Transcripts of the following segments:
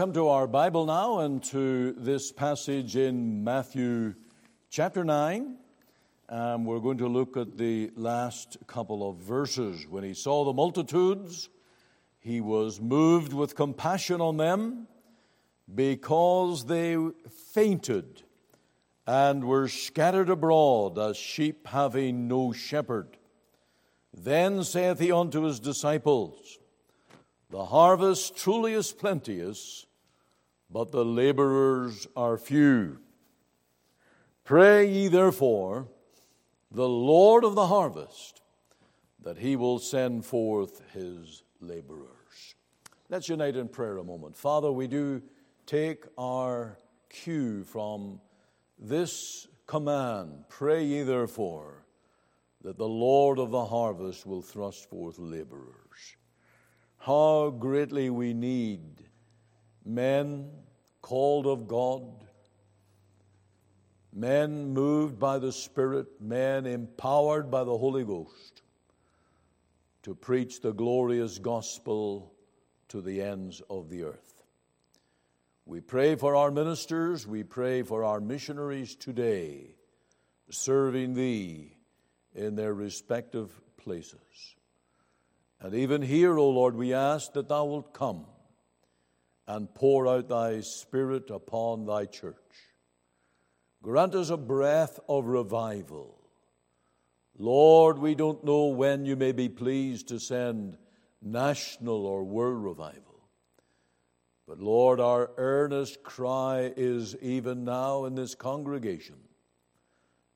come to our Bible now and to this passage in Matthew chapter 9. Um, we're going to look at the last couple of verses. When he saw the multitudes, he was moved with compassion on them because they fainted and were scattered abroad as sheep having no shepherd. Then saith he unto his disciples, the harvest truly is plenteous, but the laborers are few. Pray ye therefore the Lord of the harvest that he will send forth his laborers. Let's unite in prayer a moment. Father, we do take our cue from this command Pray ye therefore that the Lord of the harvest will thrust forth laborers how greatly we need men called of God, men moved by the Spirit, men empowered by the Holy Ghost to preach the glorious gospel to the ends of the earth. We pray for our ministers, we pray for our missionaries today, serving Thee in their respective places. And even here, O Lord, we ask that Thou wilt come and pour out Thy Spirit upon Thy church. Grant us a breath of revival. Lord, we don't know when you may be pleased to send national or world revival. But Lord, our earnest cry is even now in this congregation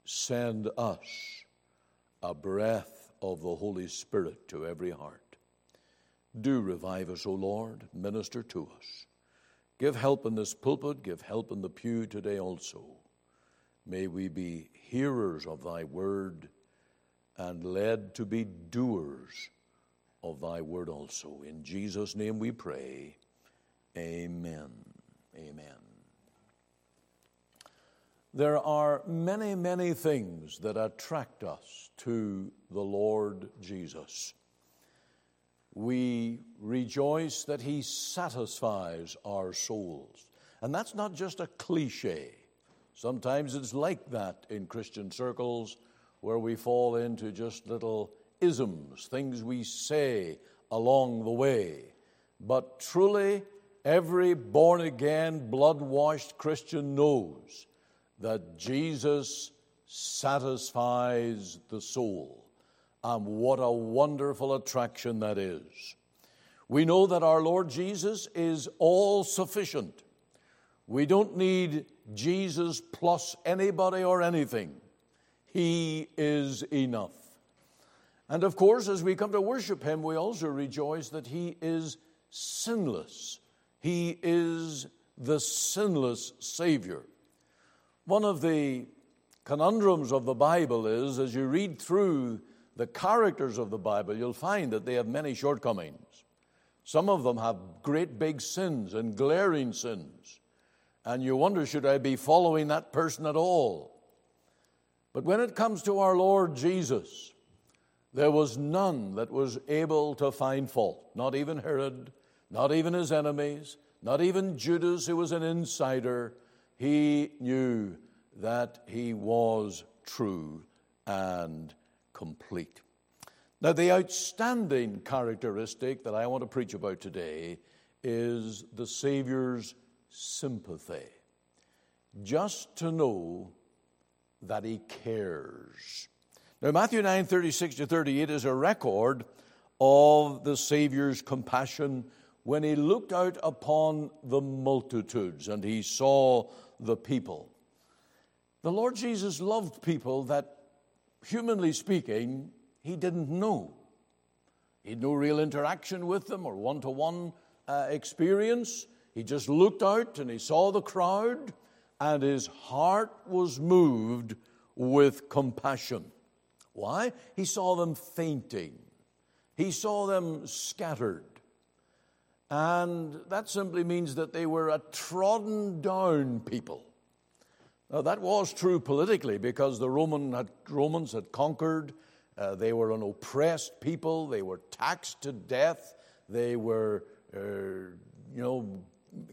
send us a breath of the Holy Spirit to every heart. Do revive us, O Lord, minister to us. Give help in this pulpit, give help in the pew today also. May we be hearers of thy word and led to be doers of thy word also. In Jesus' name we pray. Amen. Amen. There are many, many things that attract us to the Lord Jesus. We rejoice that He satisfies our souls. And that's not just a cliche. Sometimes it's like that in Christian circles where we fall into just little isms, things we say along the way. But truly, every born again, blood washed Christian knows that Jesus satisfies the soul. And what a wonderful attraction that is. We know that our Lord Jesus is all sufficient. We don't need Jesus plus anybody or anything. He is enough. And of course, as we come to worship Him, we also rejoice that He is sinless. He is the sinless Savior. One of the conundrums of the Bible is as you read through the characters of the Bible, you'll find that they have many shortcomings. Some of them have great big sins and glaring sins. And you wonder, should I be following that person at all? But when it comes to our Lord Jesus, there was none that was able to find fault. Not even Herod, not even his enemies, not even Judas, who was an insider he knew that he was true and complete. Now, the outstanding characteristic that I want to preach about today is the Savior's sympathy. Just to know that he cares. Now, Matthew 9 36 to 38 is a record of the Savior's compassion when he looked out upon the multitudes and he saw the people. The Lord Jesus loved people that, humanly speaking, he didn't know. He had no real interaction with them or one to one experience. He just looked out and he saw the crowd, and his heart was moved with compassion. Why? He saw them fainting, he saw them scattered. And that simply means that they were a trodden down people. Now, that was true politically because the Roman had, Romans had conquered. Uh, they were an oppressed people. They were taxed to death. They were, uh, you know,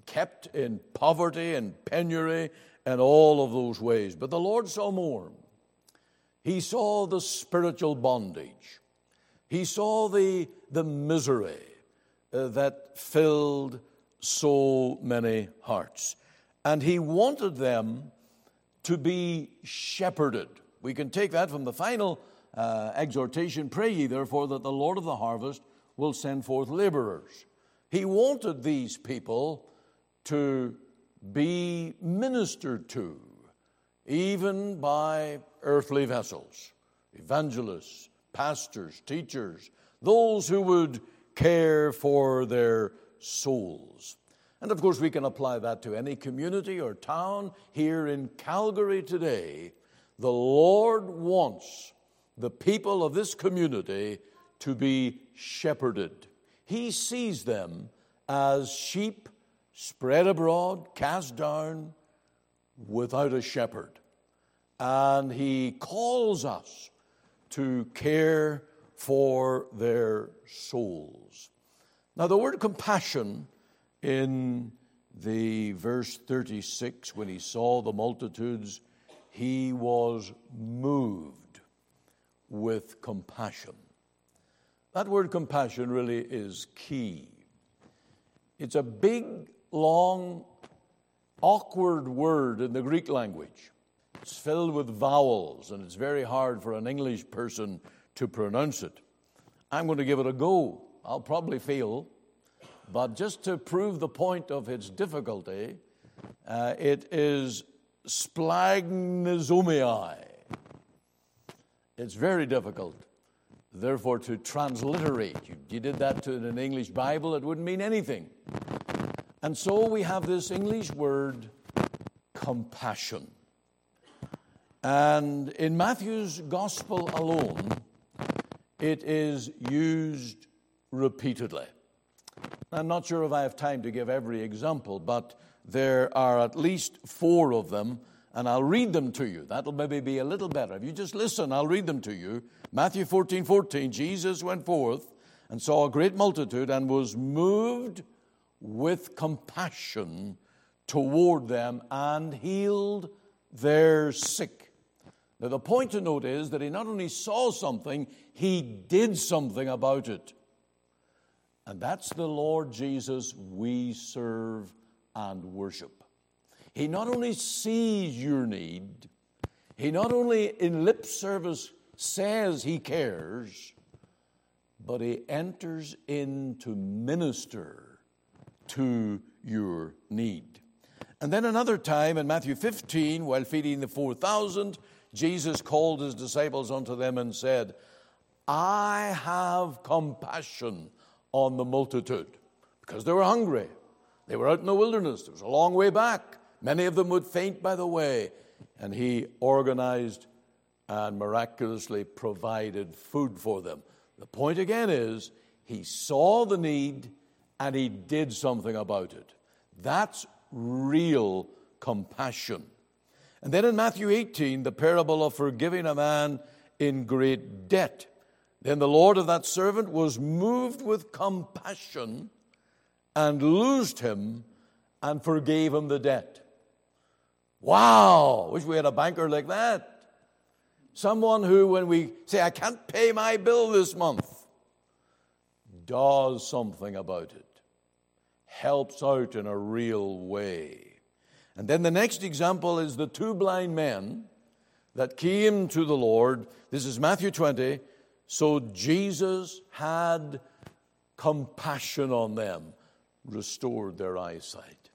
kept in poverty and penury and all of those ways. But the Lord saw more. He saw the spiritual bondage. He saw the, the misery uh, that filled so many hearts. And he wanted them to be shepherded. We can take that from the final uh, exhortation pray ye therefore that the Lord of the harvest will send forth laborers. He wanted these people to be ministered to, even by earthly vessels, evangelists, pastors, teachers, those who would care for their souls. And of course, we can apply that to any community or town here in Calgary today. The Lord wants the people of this community to be shepherded. He sees them as sheep spread abroad, cast down, without a shepherd. And He calls us to care for their souls. Now, the word compassion in the verse 36, when he saw the multitudes, he was moved with compassion. That word compassion really is key. It's a big, long, awkward word in the Greek language. It's filled with vowels, and it's very hard for an English person to pronounce it. I'm going to give it a go. I'll probably fail, but just to prove the point of its difficulty, uh, it is splagnosomiai. It's very difficult, therefore, to transliterate. You, you did that to an English Bible, it wouldn't mean anything. And so we have this English word, compassion. And in Matthew's gospel alone, it is used repeatedly. I'm not sure if I have time to give every example, but there are at least four of them, and I'll read them to you. That'll maybe be a little better. If you just listen, I'll read them to you. Matthew 14 14, Jesus went forth and saw a great multitude and was moved with compassion toward them and healed their sick. Now, the point to note is that he not only saw something, he did something about it. And that's the Lord Jesus we serve and worship. He not only sees your need, he not only in lip service says he cares, but he enters in to minister to your need. And then another time in Matthew 15, while feeding the 4,000, Jesus called his disciples unto them and said, I have compassion on the multitude because they were hungry. They were out in the wilderness. It was a long way back. Many of them would faint by the way. And he organized and miraculously provided food for them. The point again is he saw the need and he did something about it. That's real compassion. And then in Matthew 18, the parable of forgiving a man in great debt. Then the Lord of that servant was moved with compassion and loosed him and forgave him the debt. Wow! Wish we had a banker like that. Someone who, when we say, I can't pay my bill this month, does something about it, helps out in a real way. And then the next example is the two blind men that came to the Lord. This is Matthew 20. So Jesus had compassion on them, restored their eyesight.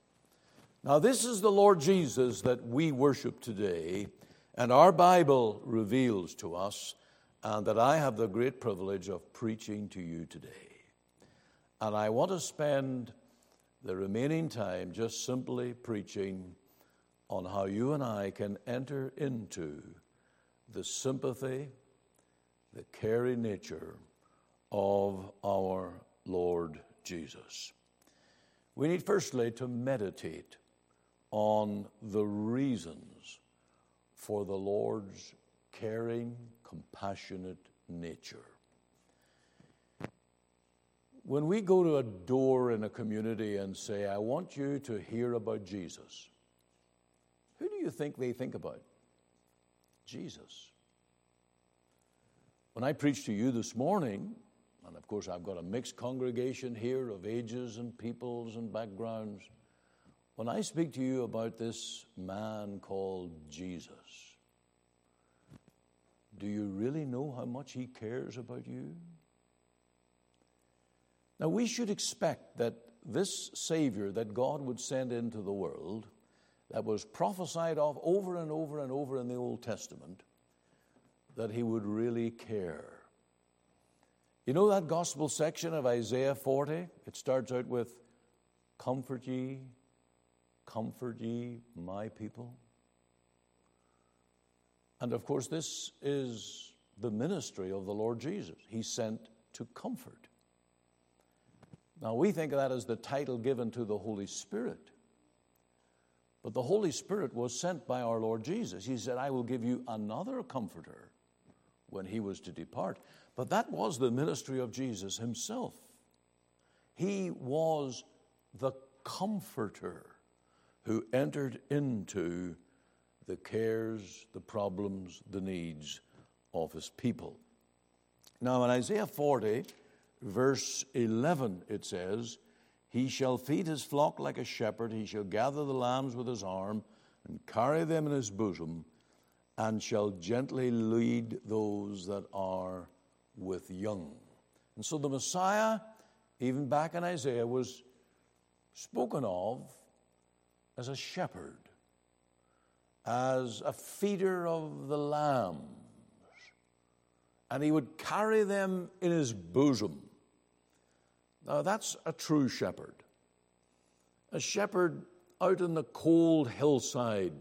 Now, this is the Lord Jesus that we worship today, and our Bible reveals to us, and that I have the great privilege of preaching to you today. And I want to spend the remaining time just simply preaching on how you and I can enter into the sympathy, the caring nature of our Lord Jesus. We need firstly to meditate on the reasons for the Lord's caring, compassionate nature. When we go to a door in a community and say, I want you to hear about Jesus, who do you think they think about? Jesus. When I preach to you this morning, and of course I've got a mixed congregation here of ages and peoples and backgrounds, when I speak to you about this man called Jesus, do you really know how much he cares about you? Now, we should expect that this Savior that God would send into the world, that was prophesied of over and over and over in the Old Testament, that he would really care. You know that gospel section of Isaiah 40? It starts out with, Comfort ye, comfort ye, my people. And of course, this is the ministry of the Lord Jesus. He sent to comfort. Now, we think of that as the title given to the Holy Spirit. But the Holy Spirit was sent by our Lord Jesus. He said, I will give you another comforter when he was to depart. But that was the ministry of Jesus himself. He was the comforter who entered into the cares, the problems, the needs of his people. Now, in Isaiah 40, verse 11, it says, He shall feed his flock like a shepherd, he shall gather the lambs with his arm, and carry them in his bosom, and shall gently lead those that are with young. And so the Messiah, even back in Isaiah, was spoken of as a shepherd, as a feeder of the lambs, and he would carry them in his bosom. Now, that's a true shepherd. A shepherd out in the cold hillside,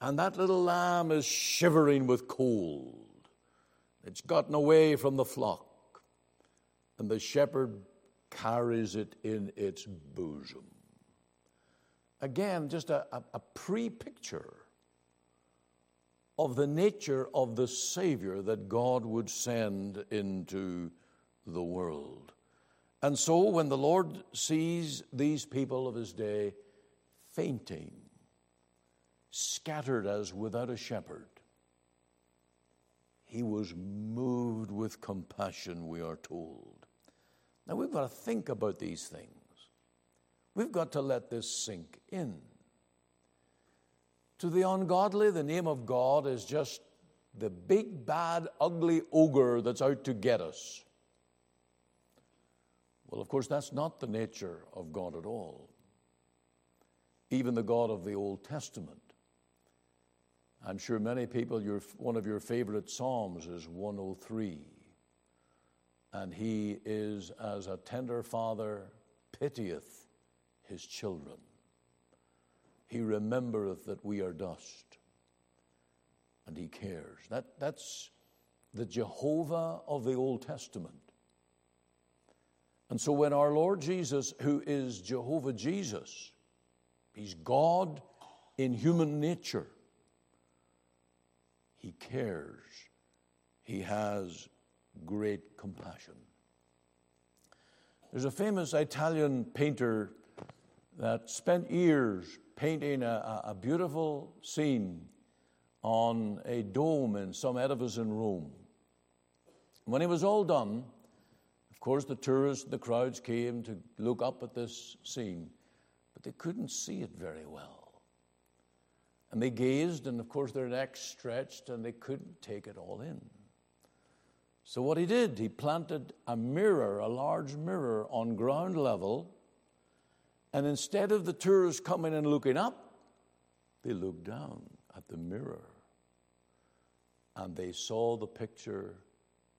and that little lamb is shivering with cold. It's gotten away from the flock, and the shepherd carries it in its bosom. Again, just a, a, a pre picture of the nature of the Savior that God would send into the world. And so, when the Lord sees these people of his day fainting, scattered as without a shepherd, he was moved with compassion, we are told. Now, we've got to think about these things. We've got to let this sink in. To the ungodly, the name of God is just the big, bad, ugly ogre that's out to get us. Well, of course, that's not the nature of God at all. Even the God of the Old Testament. I'm sure many people, your, one of your favorite Psalms is 103. And he is as a tender father pitieth his children. He remembereth that we are dust, and he cares. That, that's the Jehovah of the Old Testament. And so when our Lord Jesus, who is Jehovah Jesus, he's God in human nature, he cares. He has great compassion. There's a famous Italian painter that spent years painting a, a beautiful scene on a dome in some edifice in Rome. When it was all done, of course, the tourists, the crowds came to look up at this scene, but they couldn't see it very well. And they gazed, and of course, their necks stretched, and they couldn't take it all in. So, what he did, he planted a mirror, a large mirror, on ground level and instead of the tourists coming and looking up, they looked down at the mirror and they saw the picture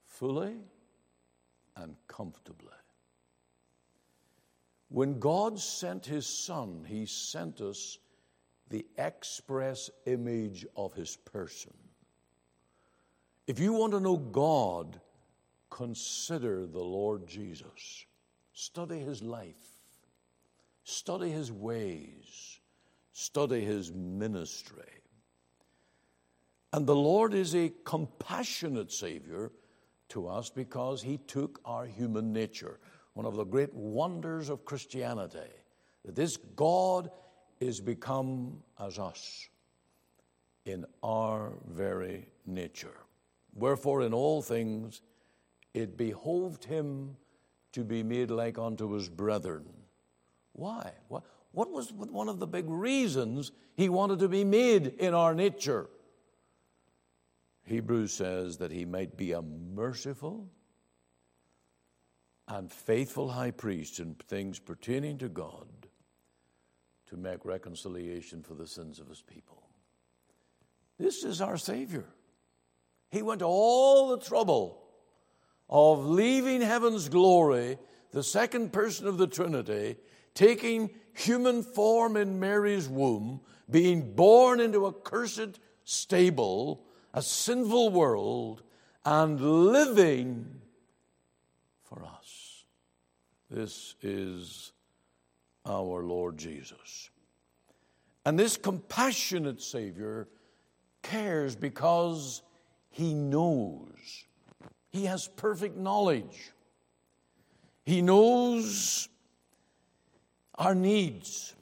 fully and comfortably. When God sent His Son, He sent us the express image of His person. If you want to know God, consider the Lord Jesus, study His life Study his ways, study his ministry. And the Lord is a compassionate Savior to us because he took our human nature. one of the great wonders of Christianity, that this God is become as us in our very nature. Wherefore, in all things, it behoved him to be made like unto his brethren. Why? What, was one of the big reasons he wanted to be made in our nature? Hebrews says that he might be a merciful and faithful high priest in things pertaining to God to make reconciliation for the sins of his people. This is our Savior. He went to all the trouble of leaving heaven's glory, the second person of the Trinity, taking human form in Mary's womb, being born into a cursed stable, a sinful world, and living for us. This is our Lord Jesus. And this compassionate Savior cares because he knows. He has perfect knowledge. He knows our needs,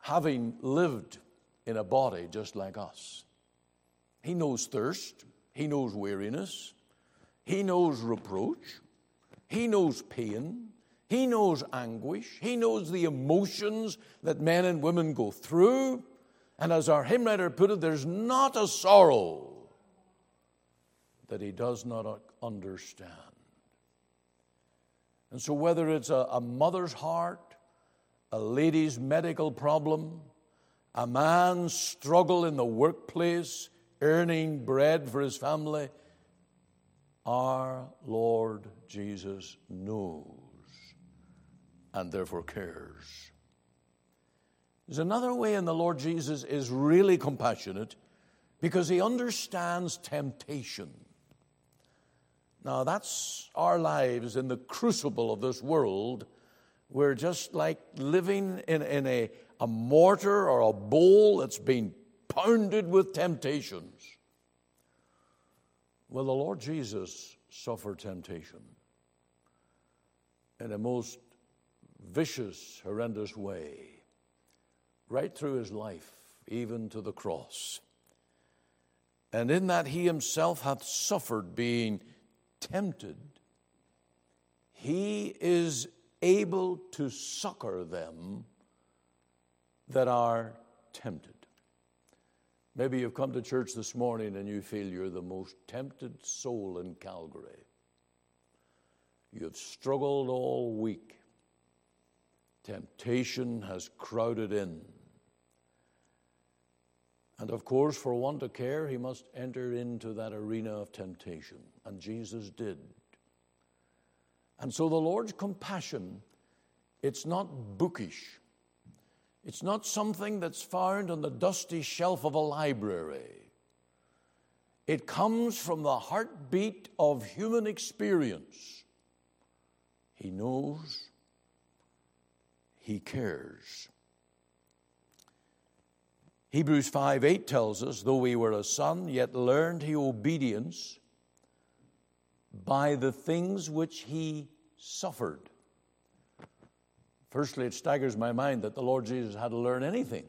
having lived in a body just like us. He knows thirst. He knows weariness. He knows reproach. He knows pain. He knows anguish. He knows the emotions that men and women go through. And as our hymn writer put it, there's not a sorrow that he does not understand. And so, whether it's a, a mother's heart, a lady's medical problem, a man's struggle in the workplace, earning bread for his family, our Lord Jesus knows and therefore cares. There's another way in the Lord Jesus is really compassionate because he understands temptation. Now, that's our lives in the crucible of this world. We're just like living in, in a, a mortar or a bowl that's been pounded with temptations. Well, the Lord Jesus suffered temptation in a most vicious, horrendous way, right through his life, even to the cross. And in that he himself hath suffered being tempted, he is able to succor them that are tempted. Maybe you've come to church this morning and you feel you're the most tempted soul in Calgary. You've struggled all week. Temptation has crowded in. And of course, for one to care, he must enter into that arena of temptation. And Jesus did. And so the Lord's compassion, it's not bookish. It's not something that's found on the dusty shelf of a library. It comes from the heartbeat of human experience. He knows, He cares. Hebrews 5 8 tells us, though we were a son, yet learned he obedience by the things which he suffered. Firstly, it staggers my mind that the Lord Jesus had to learn anything.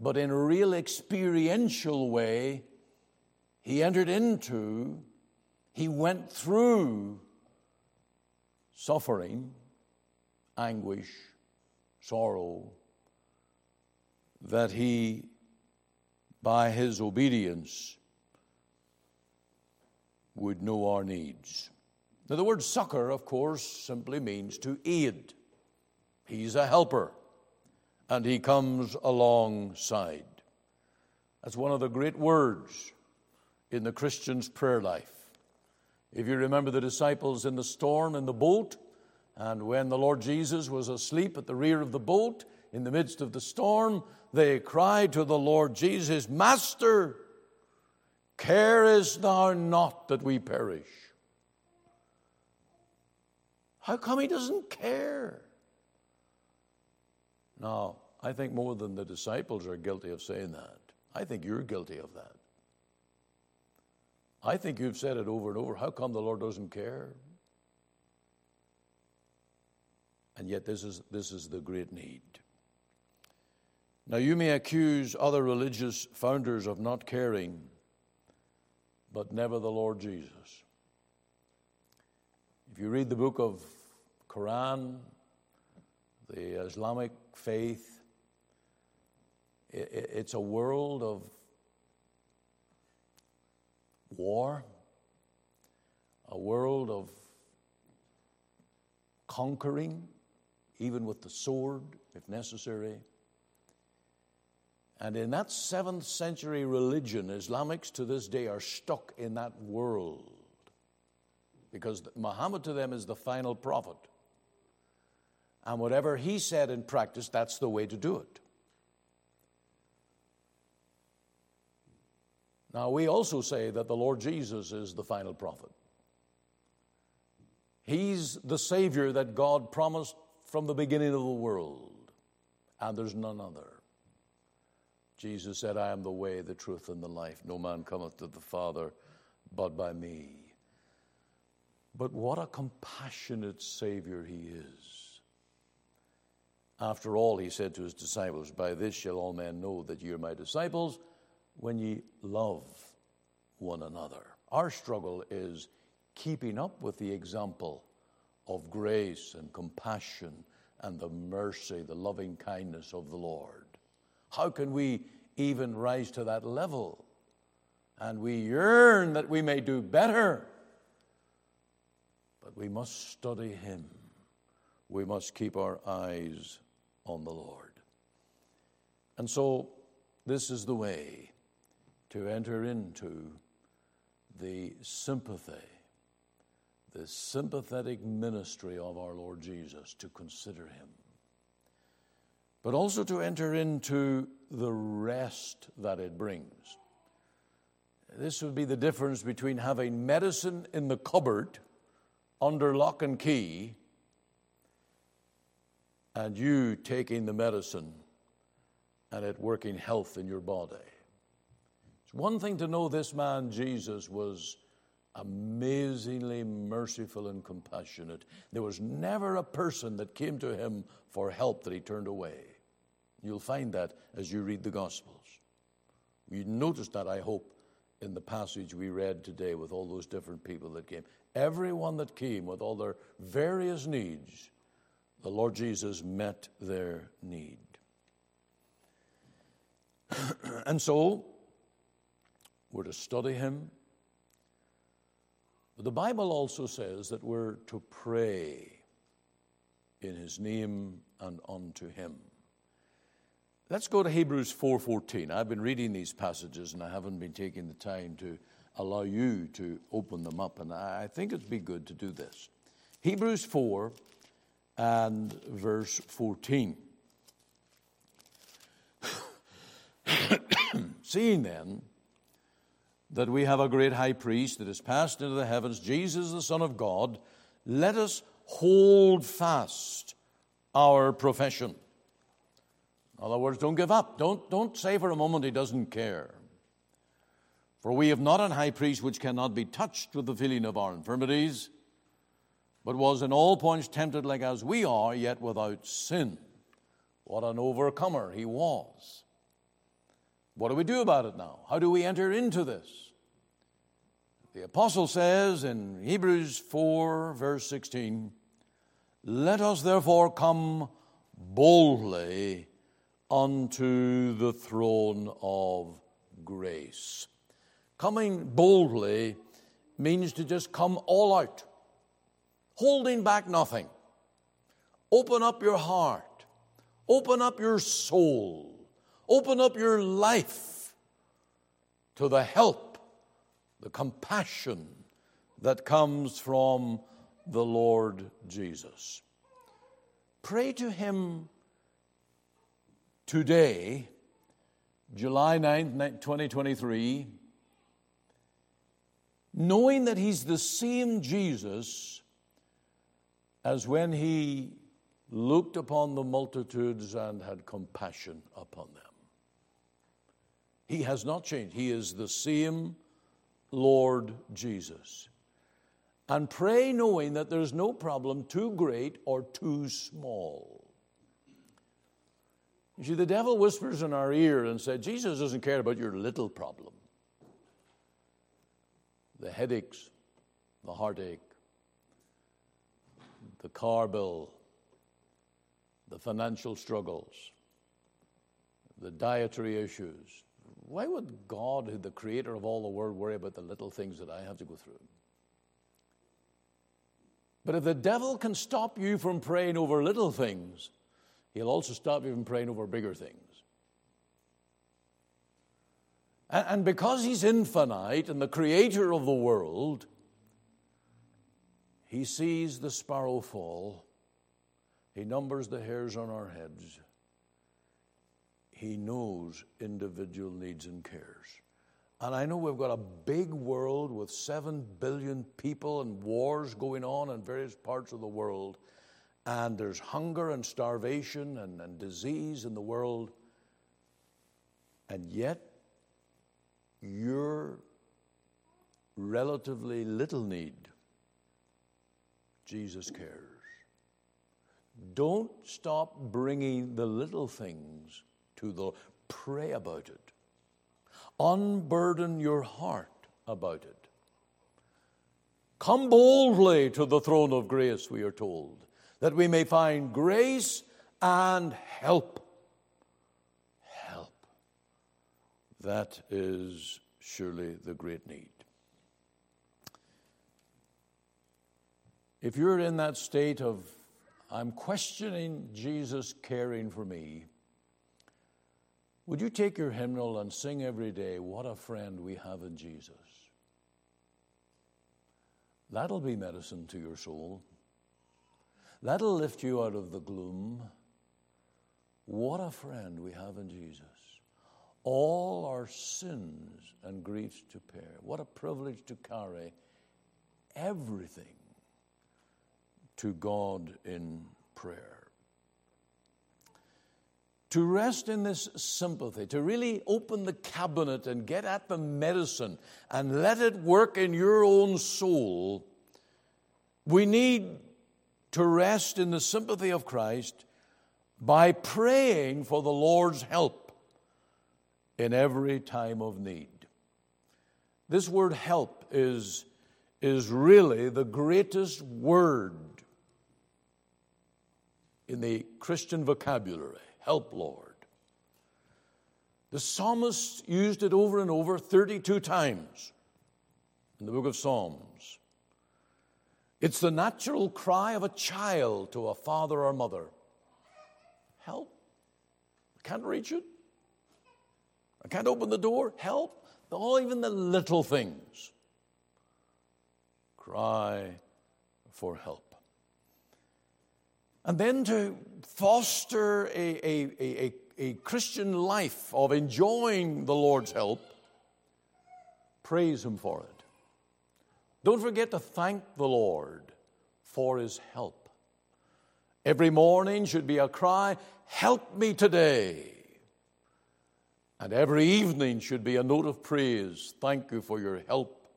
But in a real experiential way, he entered into, he went through suffering, anguish, sorrow, that he, by his obedience, would know our needs. Now, the word succor, of course, simply means to aid. He's a helper, and he comes alongside. That's one of the great words in the Christian's prayer life. If you remember the disciples in the storm in the boat, and when the Lord Jesus was asleep at the rear of the boat in the midst of the storm, they cried to the Lord Jesus, Master, carest thou not that we perish? How come he doesn't care? Now, I think more than the disciples are guilty of saying that. I think you're guilty of that. I think you've said it over and over. How come the Lord doesn't care? And yet, this is, this is the great need. Now, you may accuse other religious founders of not caring, but never the Lord Jesus. If you read the book of Quran, the Islamic faith, it's a world of war, a world of conquering, even with the sword, if necessary. And in that seventh century religion, Islamics to this day are stuck in that world because Muhammad to them is the final prophet. And whatever he said in practice, that's the way to do it. Now, we also say that the Lord Jesus is the final prophet. He's the Savior that God promised from the beginning of the world, and there's none other. Jesus said, I am the way, the truth, and the life. No man cometh to the Father but by me. But what a compassionate Savior He is. After all, He said to His disciples, By this shall all men know that ye are my disciples, when ye love one another. Our struggle is keeping up with the example of grace and compassion and the mercy, the loving kindness of the Lord. How can we even rise to that level? And we yearn that we may do better. But we must study Him. We must keep our eyes on the Lord. And so, this is the way to enter into the sympathy, the sympathetic ministry of our Lord Jesus, to consider Him but also to enter into the rest that it brings. This would be the difference between having medicine in the cupboard under lock and key and you taking the medicine and it working health in your body. It's one thing to know this man, Jesus, was amazingly merciful and compassionate. There was never a person that came to him for help that he turned away. You'll find that as you read the Gospels. You notice that, I hope, in the passage we read today with all those different people that came. Everyone that came with all their various needs, the Lord Jesus met their need. and so, we're to study Him. But the Bible also says that we're to pray in His name and unto Him. Let's go to Hebrews 4:14. I've been reading these passages and I haven't been taking the time to allow you to open them up and I think it'd be good to do this. Hebrews 4 and verse 14. Seeing then that we have a great high priest that has passed into the heavens, Jesus the Son of God, let us hold fast our profession. In other words, don't give up. Don't, don't say for a moment he doesn't care. For we have not an high priest which cannot be touched with the feeling of our infirmities, but was in all points tempted like as we are, yet without sin. What an overcomer he was. What do we do about it now? How do we enter into this? The apostle says in Hebrews 4, verse 16, Let us therefore come boldly unto the throne of grace. Coming boldly means to just come all out, holding back nothing. Open up your heart, open up your soul, open up your life to the help, the compassion that comes from the Lord Jesus. Pray to Him today, July 9th, 2023, knowing that He's the same Jesus as when He looked upon the multitudes and had compassion upon them. He has not changed. He is the same Lord Jesus. and pray knowing that there's no problem too great or too small. You see, the devil whispers in our ear and said, Jesus doesn't care about your little problem. The headaches, the heartache, the car bill, the financial struggles, the dietary issues. Why would God, the creator of all the world, worry about the little things that I have to go through? But if the devil can stop you from praying over little things, he'll also stop you from praying over bigger things. And because he's infinite and the creator of the world, he sees the sparrow fall. He numbers the hairs on our heads. He knows individual needs and cares. And I know we've got a big world with seven billion people and wars going on in various parts of the world. And there's hunger and starvation and, and disease in the world. And yet, your relatively little need Jesus cares. Don't stop bringing the little things to the pray about it. Unburden your heart about it. Come boldly to the throne of grace, we are told, that we may find grace and help. Help. That is surely the great need. If you're in that state of, I'm questioning Jesus caring for me, would you take your hymnal and sing every day, What a friend we have in Jesus? That'll be medicine to your soul. That'll lift you out of the gloom. What a friend we have in Jesus. All our sins and griefs to bear. What a privilege to carry everything to God in prayer. To rest in this sympathy, to really open the cabinet and get at the medicine and let it work in your own soul, we need to rest in the sympathy of Christ by praying for the Lord's help in every time of need. This word help is, is really the greatest word in the Christian vocabulary help, Lord. The psalmist used it over and over 32 times in the book of Psalms. It's the natural cry of a child to a father or mother Help. I can't reach it. I can't open the door. Help. All, even the little things. Cry for help. And then to foster a, a, a, a Christian life of enjoying the Lord's help, praise Him for it. Don't forget to thank the Lord for His help. Every morning should be a cry, Help me today. And every evening should be a note of praise, Thank you for your help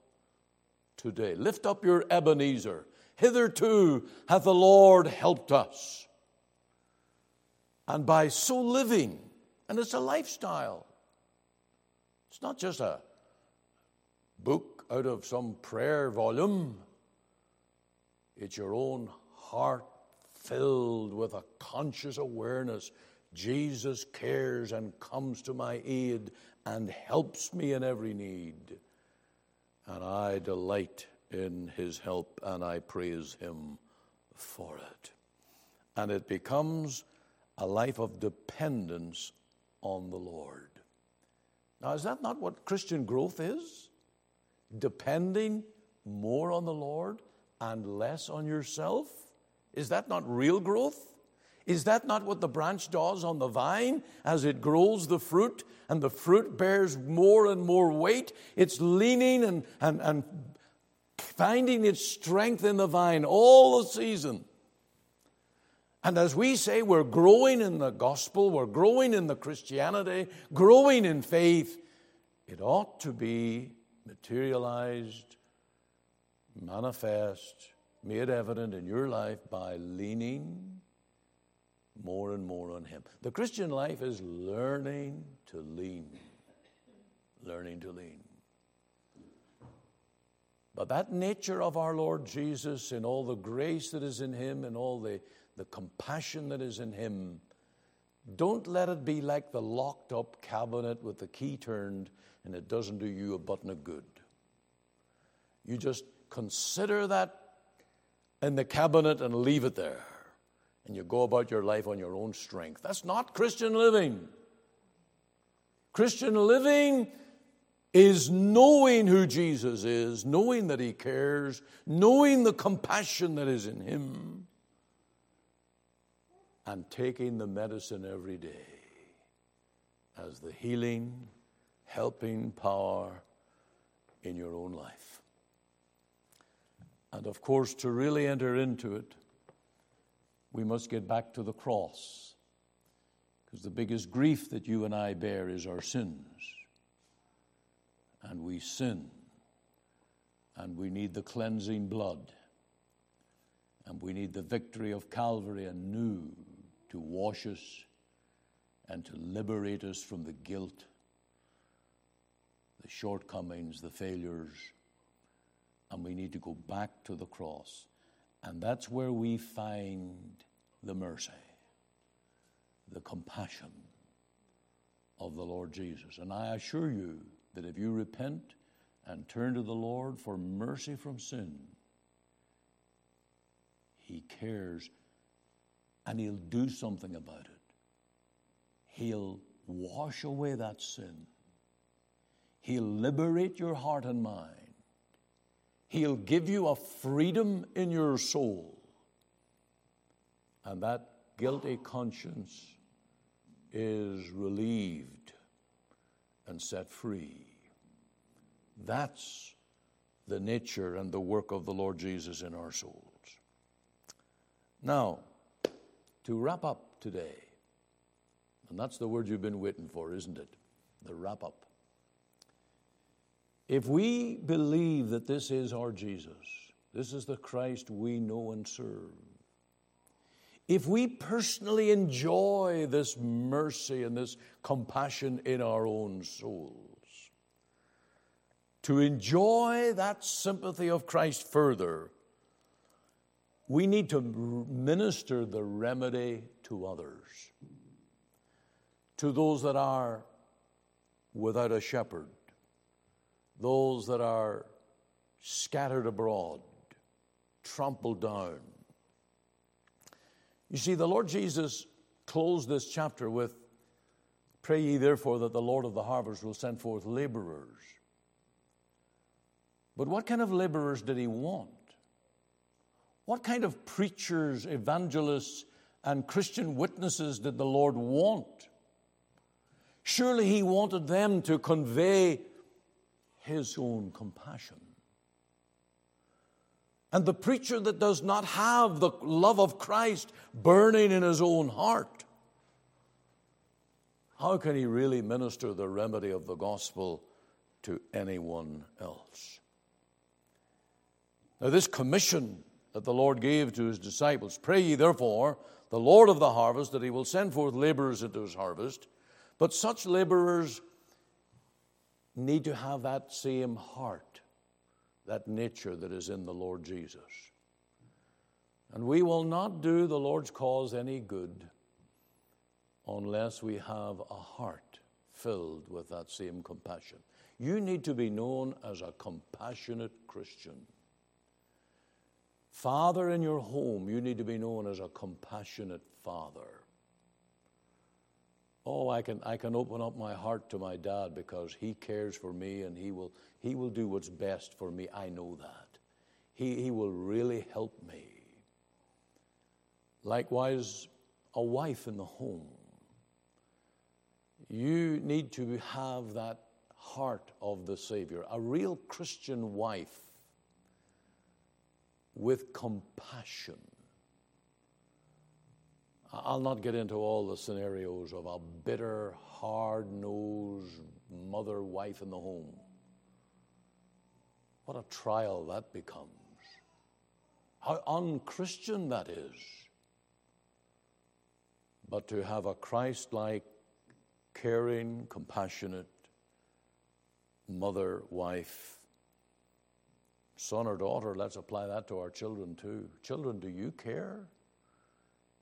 today. Lift up your Ebenezer. Hitherto hath the Lord helped us. And by so living, and it's a lifestyle, it's not just a book out of some prayer volume, it's your own heart filled with a conscious awareness Jesus cares and comes to my aid and helps me in every need. And I delight in his help, and I praise him for it. And it becomes a life of dependence on the Lord. Now, is that not what Christian growth is? Depending more on the Lord and less on yourself? Is that not real growth? Is that not what the branch does on the vine as it grows the fruit and the fruit bears more and more weight? It's leaning and, and, and finding its strength in the vine all the season. And as we say, we're growing in the gospel, we're growing in the Christianity, growing in faith, it ought to be materialized manifest, made evident in your life by leaning more and more on Him. The Christian life is learning to lean, learning to lean. But that nature of our Lord Jesus and all the grace that is in Him and all the, the compassion that is in Him, don't let it be like the locked up cabinet with the key turned and it doesn't do you a button of good. You just consider that in the cabinet and leave it there. And you go about your life on your own strength. That's not Christian living. Christian living is knowing who Jesus is, knowing that He cares, knowing the compassion that is in Him, and taking the medicine every day as the healing, helping power in your own life. And of course, to really enter into it, we must get back to the cross. Because the biggest grief that you and I bear is our sins. And we sin. And we need the cleansing blood. And we need the victory of Calvary anew to wash us and to liberate us from the guilt, the shortcomings, the failures and we need to go back to the cross. And that's where we find the mercy, the compassion of the Lord Jesus. And I assure you that if you repent and turn to the Lord for mercy from sin, He cares and He'll do something about it. He'll wash away that sin. He'll liberate your heart and mind. He'll give you a freedom in your soul. And that guilty conscience is relieved and set free. That's the nature and the work of the Lord Jesus in our souls. Now, to wrap up today, and that's the word you've been waiting for, isn't it? The wrap up. If we believe that this is our Jesus, this is the Christ we know and serve, if we personally enjoy this mercy and this compassion in our own souls, to enjoy that sympathy of Christ further, we need to minister the remedy to others, to those that are without a shepherd those that are scattered abroad, trampled down. You see, the Lord Jesus closed this chapter with Pray ye therefore that the Lord of the harvest will send forth laborers. But what kind of laborers did he want? What kind of preachers, evangelists, and Christian witnesses did the Lord want? Surely he wanted them to convey his own compassion. And the preacher that does not have the love of Christ burning in his own heart, how can he really minister the remedy of the gospel to anyone else? Now, this commission that the Lord gave to his disciples pray ye therefore the Lord of the harvest that he will send forth laborers into his harvest, but such laborers need to have that same heart, that nature that is in the Lord Jesus. And we will not do the Lord's cause any good unless we have a heart filled with that same compassion. You need to be known as a compassionate Christian. Father in your home, you need to be known as a compassionate father. Oh, I can, I can open up my heart to my dad because he cares for me and he will, he will do what's best for me. I know that. He, he will really help me. Likewise, a wife in the home. You need to have that heart of the Savior, a real Christian wife with compassion I'll not get into all the scenarios of a bitter, hard nosed mother, wife in the home. What a trial that becomes. How unchristian that is. But to have a Christ like, caring, compassionate mother, wife, son or daughter, let's apply that to our children too. Children, do you care?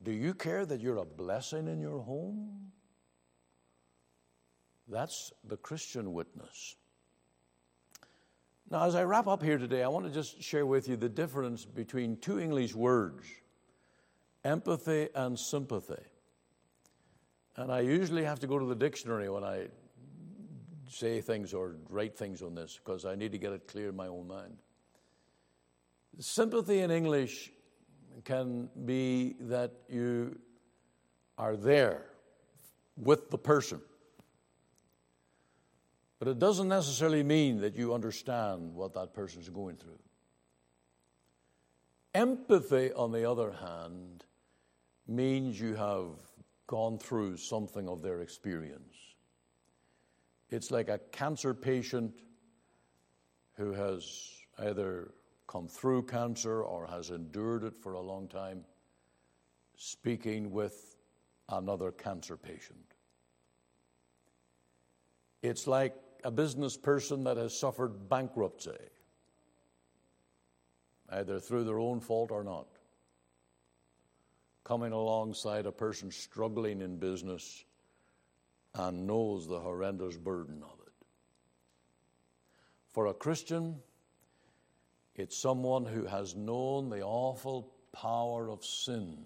Do you care that you're a blessing in your home? That's the Christian witness. Now, as I wrap up here today, I want to just share with you the difference between two English words empathy and sympathy. And I usually have to go to the dictionary when I say things or write things on this because I need to get it clear in my own mind. Sympathy in English can be that you are there with the person. But it doesn't necessarily mean that you understand what that person is going through. Empathy, on the other hand, means you have gone through something of their experience. It's like a cancer patient who has either come through cancer or has endured it for a long time, speaking with another cancer patient. It's like a business person that has suffered bankruptcy, either through their own fault or not, coming alongside a person struggling in business and knows the horrendous burden of it. For a Christian, it's someone who has known the awful power of sin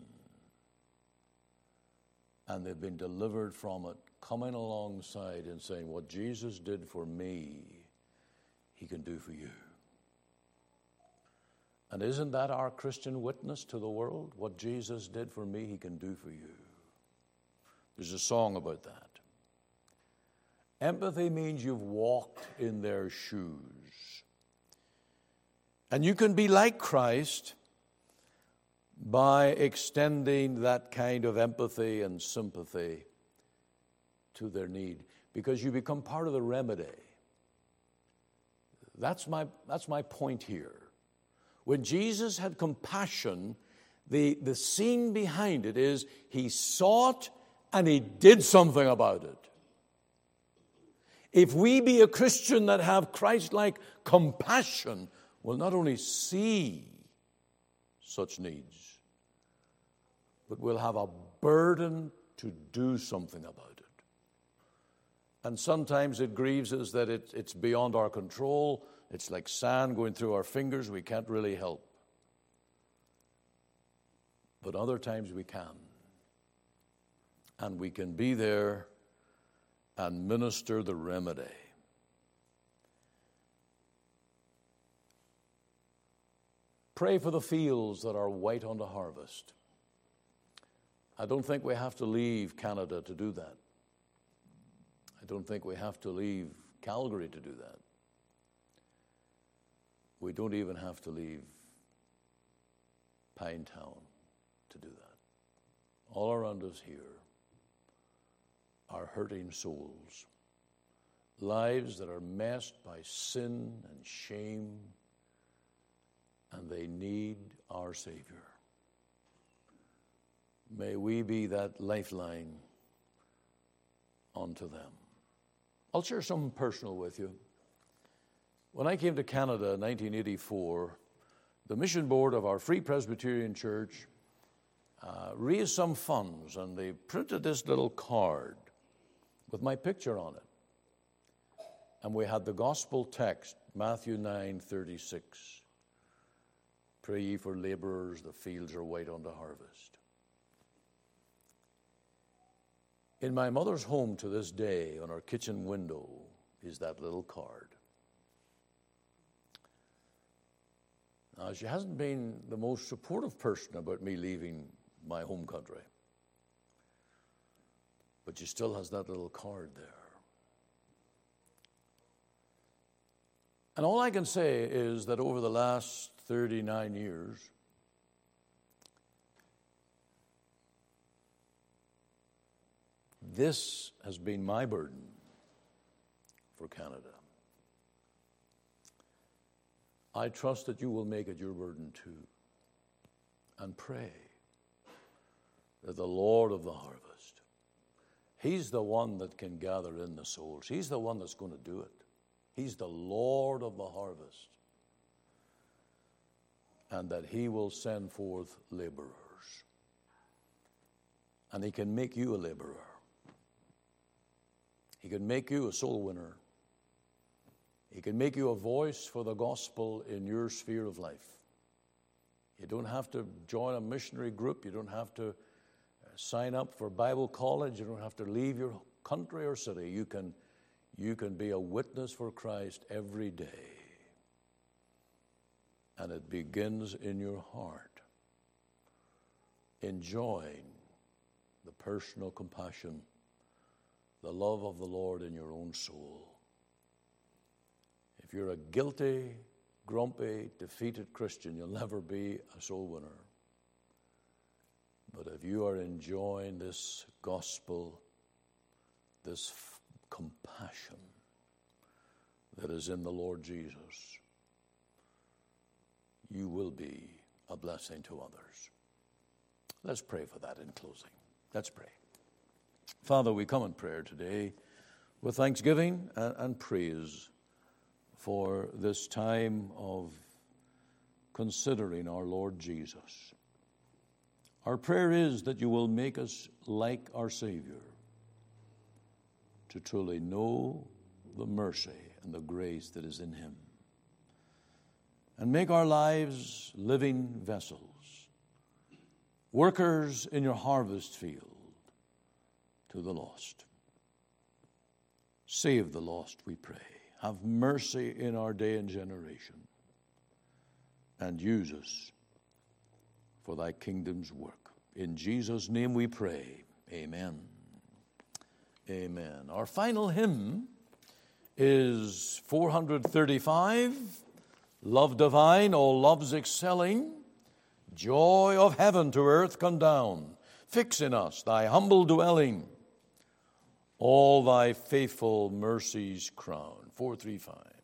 and they've been delivered from it coming alongside and saying, What Jesus did for me, he can do for you. And isn't that our Christian witness to the world? What Jesus did for me, he can do for you. There's a song about that. Empathy means you've walked in their shoes. And you can be like Christ by extending that kind of empathy and sympathy to their need because you become part of the remedy. That's my, that's my point here. When Jesus had compassion, the, the scene behind it is he sought and he did something about it. If we be a Christian that have Christ like compassion, will not only see such needs, but we'll have a burden to do something about it. And sometimes it grieves us that it, it's beyond our control. It's like sand going through our fingers. We can't really help. But other times we can. And we can be there and minister the remedy. Pray for the fields that are white unto harvest. I don't think we have to leave Canada to do that. I don't think we have to leave Calgary to do that. We don't even have to leave Pinetown to do that. All around us here are hurting souls, lives that are messed by sin and shame, and they need our Savior. May we be that lifeline unto them. I'll share something personal with you. When I came to Canada in 1984, the mission board of our Free Presbyterian Church uh, raised some funds and they printed this little card with my picture on it. And we had the gospel text, Matthew 9 36. Pray ye for laborers, the fields are white unto harvest. In my mother's home to this day, on our kitchen window, is that little card. Now, she hasn't been the most supportive person about me leaving my home country, but she still has that little card there. And all I can say is that over the last 39 years, This has been my burden for Canada. I trust that you will make it your burden too. and pray that the Lord of the harvest, He's the one that can gather in the souls. He's the one that's going to do it. He's the Lord of the harvest. And that He will send forth laborers. And He can make you a laborer. He can make you a soul winner. He can make you a voice for the gospel in your sphere of life. You don't have to join a missionary group. You don't have to uh, sign up for Bible college. You don't have to leave your country or city. You can, you can be a witness for Christ every day. And it begins in your heart, enjoying the personal compassion, the love of the Lord in your own soul. If you're a guilty, grumpy, defeated Christian, you'll never be a soul winner. But if you are enjoying this gospel, this f- compassion that is in the Lord Jesus, you will be a blessing to others. Let's pray for that in closing. Let's pray. Father, we come in prayer today with thanksgiving and, praise for this time of considering our Lord Jesus. Our prayer is that you will make us like our Savior, to truly know the mercy and the grace that is in Him, and make our lives living vessels, workers in your harvest field to the lost. Save the lost, we pray. Have mercy in our day and generation. And use us for thy kingdom's work. In Jesus' name we pray. Amen. Amen. Our final hymn is 435 Love divine, all loves excelling, joy of heaven to earth come down. Fix in us thy humble dwelling, all thy faithful mercies crown. 435.